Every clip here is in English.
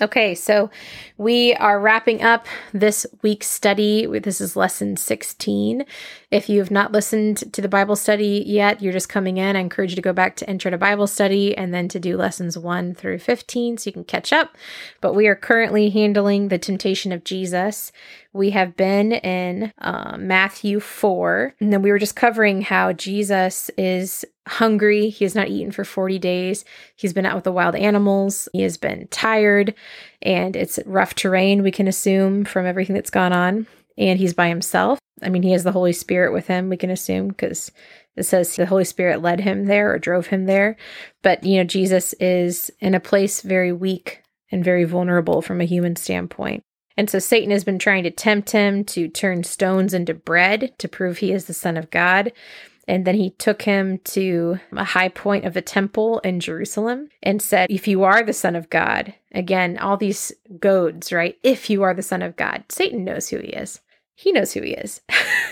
Okay, so we are wrapping up this week's study. This is lesson 16. If you have not listened to the Bible study yet, you're just coming in. I encourage you to go back to Intro to Bible Study and then to do lessons 1 through 15 so you can catch up. But we are currently handling the temptation of Jesus. We have been in uh, Matthew 4, and then we were just covering how Jesus is hungry. He has not eaten for 40 days. He's been out with the wild animals. He has been tired, and it's rough terrain, we can assume, from everything that's gone on. And he's by himself. I mean, he has the Holy Spirit with him, we can assume, because it says the Holy Spirit led him there or drove him there. But, you know, Jesus is in a place very weak and very vulnerable from a human standpoint. And so Satan has been trying to tempt him to turn stones into bread to prove he is the Son of God. And then he took him to a high point of the temple in Jerusalem and said, If you are the Son of God, again, all these goads, right? If you are the Son of God, Satan knows who he is. He knows who he is.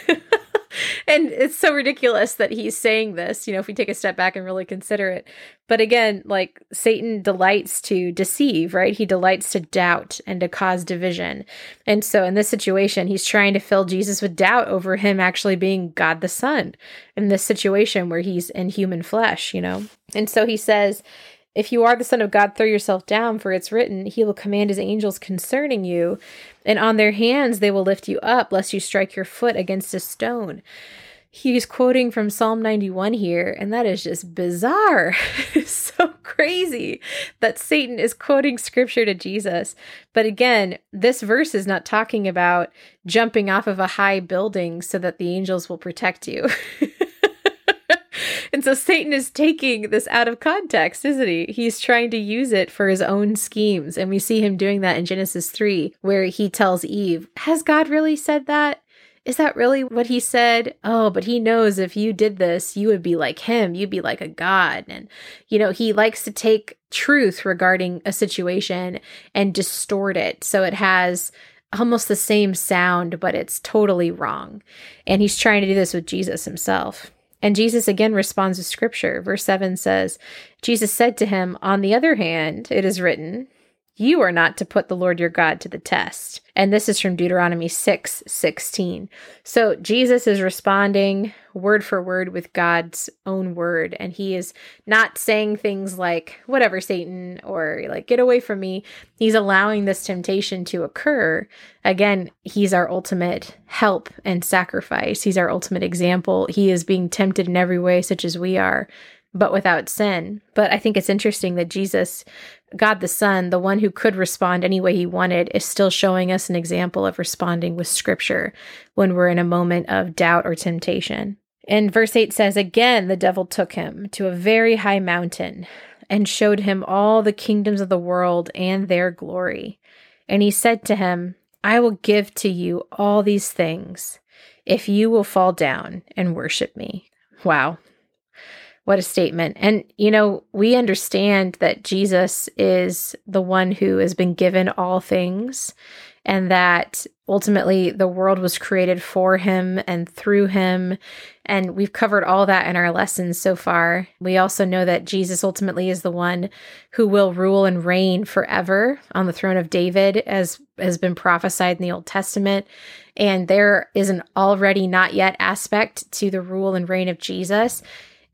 and it's so ridiculous that he's saying this, you know, if we take a step back and really consider it. But again, like Satan delights to deceive, right? He delights to doubt and to cause division. And so in this situation, he's trying to fill Jesus with doubt over him actually being God the Son in this situation where he's in human flesh, you know? And so he says, if you are the Son of God, throw yourself down, for it's written, He will command His angels concerning you, and on their hands they will lift you up, lest you strike your foot against a stone. He's quoting from Psalm 91 here, and that is just bizarre. so crazy that Satan is quoting scripture to Jesus. But again, this verse is not talking about jumping off of a high building so that the angels will protect you. and so Satan is taking this out of context, isn't he? He's trying to use it for his own schemes. And we see him doing that in Genesis 3, where he tells Eve, Has God really said that? Is that really what he said? Oh, but he knows if you did this, you would be like him. You'd be like a god. And, you know, he likes to take truth regarding a situation and distort it. So it has almost the same sound, but it's totally wrong. And he's trying to do this with Jesus himself. And Jesus again responds with scripture. Verse 7 says, Jesus said to him, On the other hand, it is written, You are not to put the Lord your God to the test. And this is from Deuteronomy 6 16. So Jesus is responding word for word with God's own word. And he is not saying things like, whatever, Satan, or like, get away from me. He's allowing this temptation to occur. Again, he's our ultimate help and sacrifice. He's our ultimate example. He is being tempted in every way, such as we are but without sin. But I think it's interesting that Jesus God the Son, the one who could respond any way he wanted, is still showing us an example of responding with scripture when we're in a moment of doubt or temptation. And verse 8 says, Again, the devil took him to a very high mountain and showed him all the kingdoms of the world and their glory. And he said to him, I will give to you all these things if you will fall down and worship me. Wow. What a statement. And, you know, we understand that Jesus is the one who has been given all things and that ultimately the world was created for him and through him. And we've covered all that in our lessons so far. We also know that Jesus ultimately is the one who will rule and reign forever on the throne of David, as has been prophesied in the Old Testament. And there is an already not yet aspect to the rule and reign of Jesus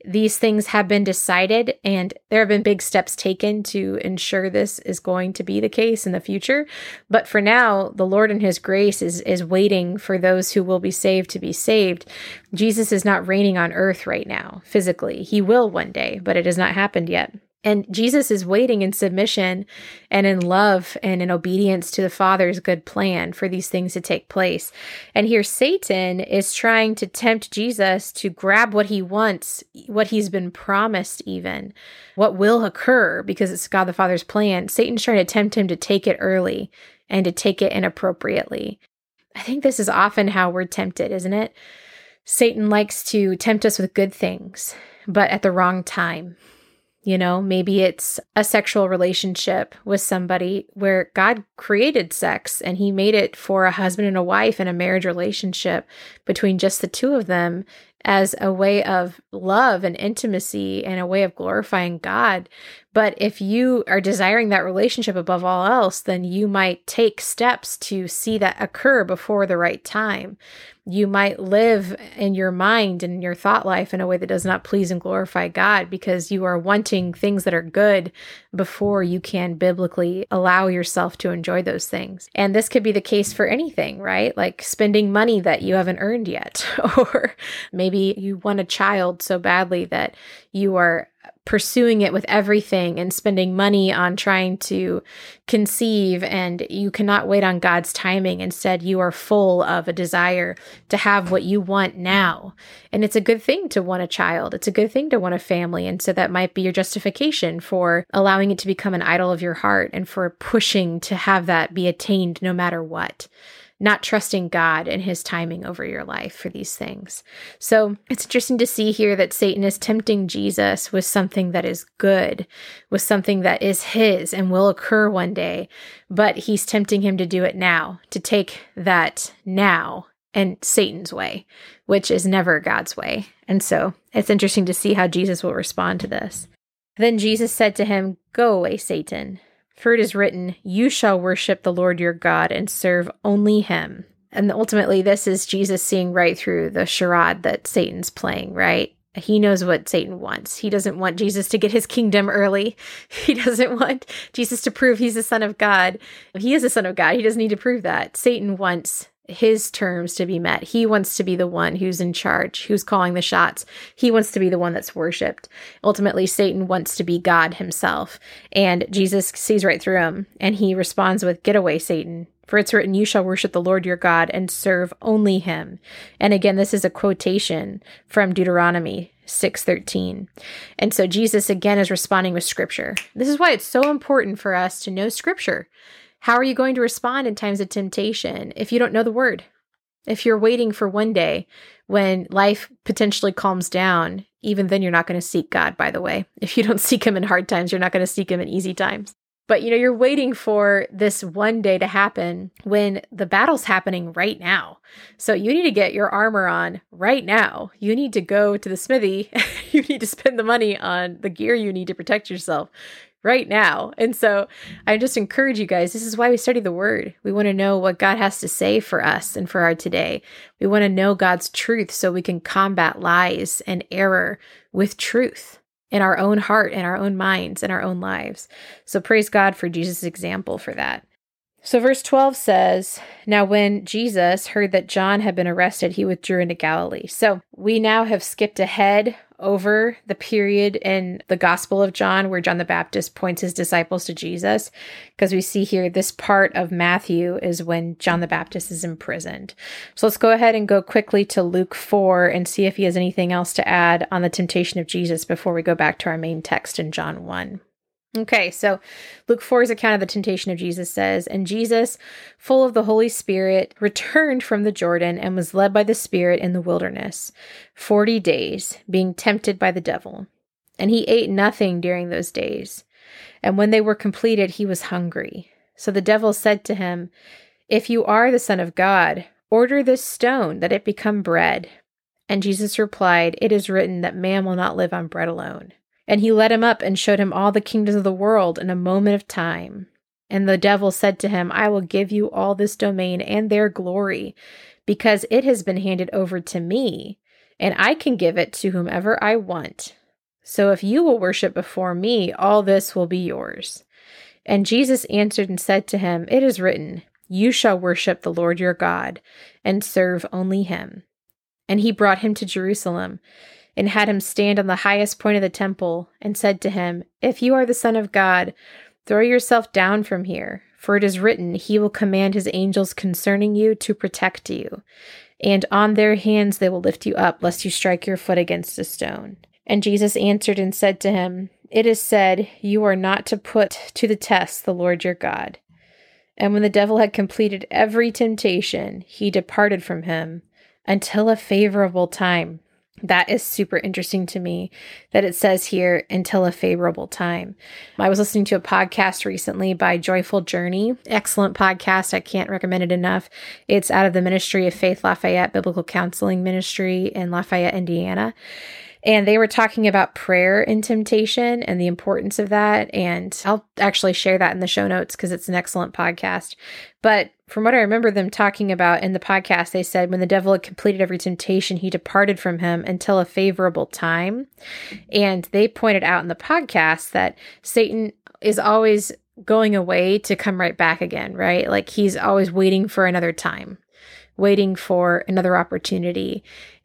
these things have been decided and there have been big steps taken to ensure this is going to be the case in the future. But for now the lord in his grace is is waiting for those who will be saved to be saved. Jesus is not reigning on earth right now physically. He will one day but it has not happened yet and Jesus is waiting in submission and in love and in obedience to the Father's good plan for these things to take place. And here Satan is trying to tempt Jesus to grab what he wants, what he's been promised, even what will occur because it's God the Father's plan. Satan's trying to tempt him to take it early and to take it inappropriately. I think this is often how we're tempted, isn't it? Satan likes to tempt us with good things, but at the wrong time you know, maybe it's a sexual relationship with somebody where God created sex and he made it for a husband and a wife and a marriage relationship between just the two of them. as a way of love and intimacy and a way of glorifying God. But if you are desiring that relationship above all else, then you might take steps to see that occur before the right time you might live in your mind and your thought life in a way that does not please and glorify God because you are wanting things that are good before you can biblically allow yourself to enjoy those things. And this could be the case for anything, right? Like spending money that you haven't earned yet, or maybe you want a child so badly that you are pursuing it with everything and spending money on trying to conceive and you cannot wait on God's timing. Instead, you are full of a desire to have what you want now. And it's a good thing to want a child. It's a good thing to want a family. And so that might be your justification for allowing it to become an idol of your heart and for pushing to have that be attained no matter what not trusting God and his timing over your life for these things. So it's interesting to see here that Satan is tempting Jesus with something that is good, with something that is his and will occur one day, but he's tempting him to do it now, to take that now and Satan's way, which is never God's way. And so it's interesting to see how Jesus will respond to this. Then Jesus said to him, Go away, Satan. For it is written, You shall worship the Lord your God and serve only him. And ultimately, this is Jesus seeing right through the charade that Satan's playing, right? He knows what Satan wants. He doesn't want Jesus to get his kingdom early. He doesn't want Jesus to prove he's the Son of God. He is the Son of God. He doesn't need to prove that. Satan wants his terms to be met. He wants to be the one who's in charge, who's calling the shots. He wants to be the one that's worshiped. Ultimately, Satan wants to be God himself. And Jesus sees right through him and he responds with, Get away, Satan. For it's written, You shall worship the Lord your God and serve only him. And again, this is a quotation from Deuteronomy 6:13. And so Jesus again is responding with scripture. This is why it's so important for us to know scripture how are you going to respond in times of temptation if you don't know the word? If you're waiting for one day when life potentially calms down, even then you're not going to seek God, by the way. If you don't seek Him in hard times, you're not going to seek Him in easy times. But you know, you're waiting for this one day to happen when the battle's happening right now. So you need to get your armor on right now. You need to go to the smithy. you need to spend the money on the gear you need to protect yourself right now. And so I just encourage you guys this is why we study the word. We want to know what God has to say for us and for our today. We want to know God's truth so we can combat lies and error with truth in our own heart, in our own minds, in our own lives. So praise God for Jesus' example for that. So, verse 12 says, Now when Jesus heard that John had been arrested, he withdrew into Galilee. So, we now have skipped ahead over the period in the Gospel of John where John the Baptist points his disciples to Jesus, because we see here this part of Matthew is when John the Baptist is imprisoned. So, let's go ahead and go quickly to Luke 4 and see if he has anything else to add on the temptation of Jesus before we go back to our main text in John 1. Okay, so Luke 4's account of the temptation of Jesus says, And Jesus, full of the Holy Spirit, returned from the Jordan and was led by the Spirit in the wilderness, forty days, being tempted by the devil. And he ate nothing during those days. And when they were completed, he was hungry. So the devil said to him, If you are the Son of God, order this stone that it become bread. And Jesus replied, It is written that man will not live on bread alone. And he led him up and showed him all the kingdoms of the world in a moment of time. And the devil said to him, I will give you all this domain and their glory, because it has been handed over to me, and I can give it to whomever I want. So if you will worship before me, all this will be yours. And Jesus answered and said to him, It is written, You shall worship the Lord your God, and serve only him. And he brought him to Jerusalem and had him stand on the highest point of the temple, and said to him, If you are the Son of God, throw yourself down from here, for it is written, He will command His angels concerning you to protect you, and on their hands they will lift you up, lest you strike your foot against a stone. And Jesus answered and said to him, It is said, You are not to put to the test the Lord your God. And when the devil had completed every temptation, he departed from him until a favorable time that is super interesting to me that it says here until a favorable time. I was listening to a podcast recently by Joyful Journey. Excellent podcast. I can't recommend it enough. It's out of the Ministry of Faith Lafayette Biblical Counseling Ministry in Lafayette, Indiana. And they were talking about prayer in temptation and the importance of that. And I'll actually share that in the show notes because it's an excellent podcast. But from what I remember them talking about in the podcast, they said when the devil had completed every temptation, he departed from him until a favorable time. And they pointed out in the podcast that Satan is always going away to come right back again, right? Like he's always waiting for another time waiting for another opportunity.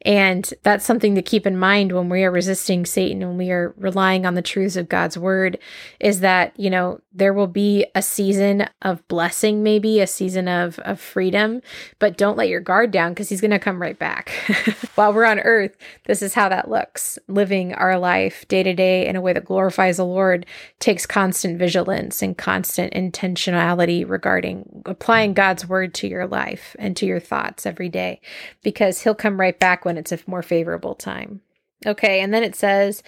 And that's something to keep in mind when we are resisting Satan, when we are relying on the truths of God's word, is that, you know, there will be a season of blessing, maybe a season of, of freedom, but don't let your guard down because he's going to come right back. While we're on earth, this is how that looks. Living our life day to day in a way that glorifies the Lord takes constant vigilance and constant intentionality regarding applying God's word to your life and to your thoughts every day because he'll come right back when it's a more favorable time. Okay, and then it says,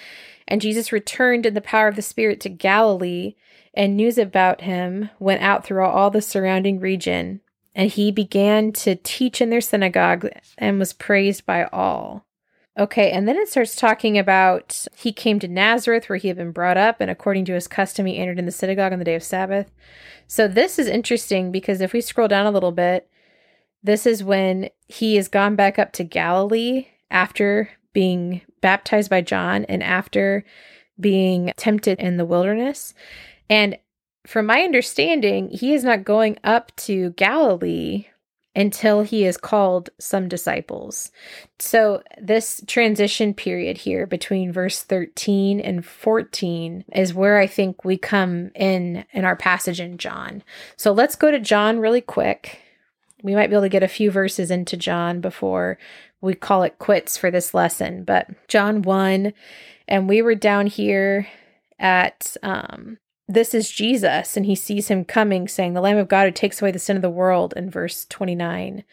and Jesus returned in the power of the Spirit to Galilee, and news about him went out throughout all the surrounding region. And he began to teach in their synagogue and was praised by all. Okay, and then it starts talking about he came to Nazareth where he had been brought up, and according to his custom, he entered in the synagogue on the day of Sabbath. So this is interesting because if we scroll down a little bit, this is when he has gone back up to Galilee after being baptized by John and after being tempted in the wilderness. And from my understanding, he is not going up to Galilee until he has called some disciples. So, this transition period here between verse 13 and 14 is where I think we come in in our passage in John. So, let's go to John really quick we might be able to get a few verses into John before we call it quits for this lesson. But John 1, and we were down here at um, this is Jesus, and he sees him coming, saying, The Lamb of God who takes away the sin of the world, in verse 29.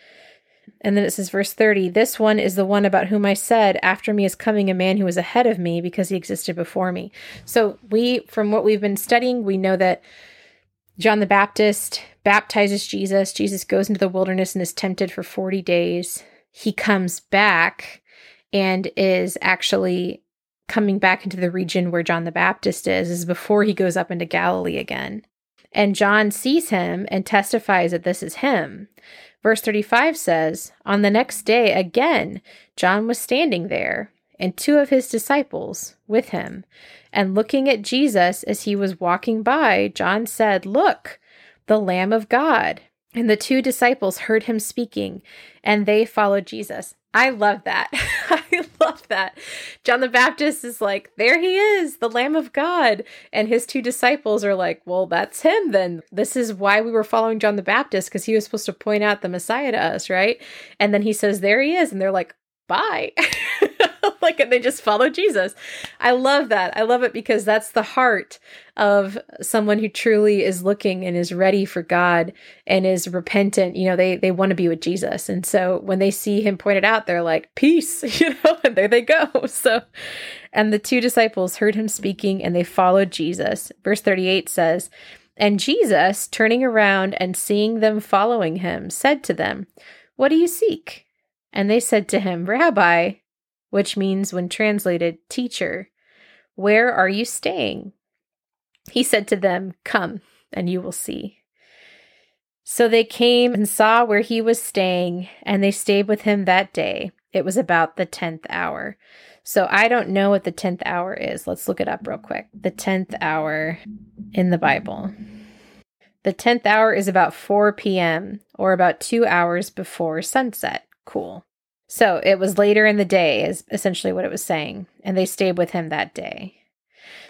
And then it says, verse 30, this one is the one about whom I said, After me is coming a man who is ahead of me because he existed before me. So, we, from what we've been studying, we know that John the Baptist baptizes Jesus. Jesus goes into the wilderness and is tempted for 40 days. He comes back and is actually coming back into the region where John the Baptist is, is before he goes up into Galilee again. And John sees him and testifies that this is him. Verse 35 says, On the next day again, John was standing there, and two of his disciples with him. And looking at Jesus as he was walking by, John said, Look, the Lamb of God. And the two disciples heard him speaking, and they followed Jesus. I love that. I love that. John the Baptist is like, there he is, the Lamb of God. And his two disciples are like, well, that's him then. This is why we were following John the Baptist, because he was supposed to point out the Messiah to us, right? And then he says, there he is. And they're like, bye. like and they just follow Jesus. I love that. I love it because that's the heart of someone who truly is looking and is ready for God and is repentant. You know, they they want to be with Jesus. And so when they see him pointed out, they're like, "Peace," you know, and there they go. So and the two disciples heard him speaking and they followed Jesus. Verse 38 says, and Jesus, turning around and seeing them following him, said to them, What do you seek? And they said to him, Rabbi, which means, when translated, teacher, where are you staying? He said to them, Come, and you will see. So they came and saw where he was staying, and they stayed with him that day. It was about the 10th hour. So I don't know what the 10th hour is. Let's look it up real quick. The 10th hour in the Bible. The 10th hour is about 4 p.m., or about two hours before sunset. Cool. So it was later in the day, is essentially what it was saying. And they stayed with him that day.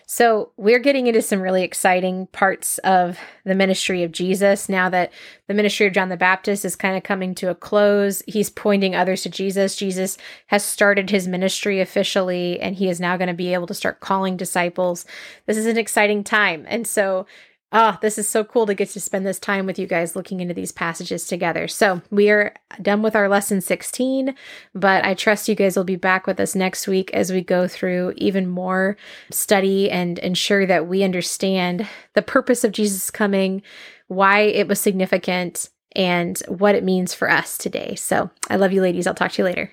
So we're getting into some really exciting parts of the ministry of Jesus now that the ministry of John the Baptist is kind of coming to a close. He's pointing others to Jesus. Jesus has started his ministry officially, and he is now going to be able to start calling disciples. This is an exciting time. And so Oh, this is so cool to get to spend this time with you guys looking into these passages together. So, we are done with our lesson 16, but I trust you guys will be back with us next week as we go through even more study and ensure that we understand the purpose of Jesus coming, why it was significant, and what it means for us today. So, I love you, ladies. I'll talk to you later.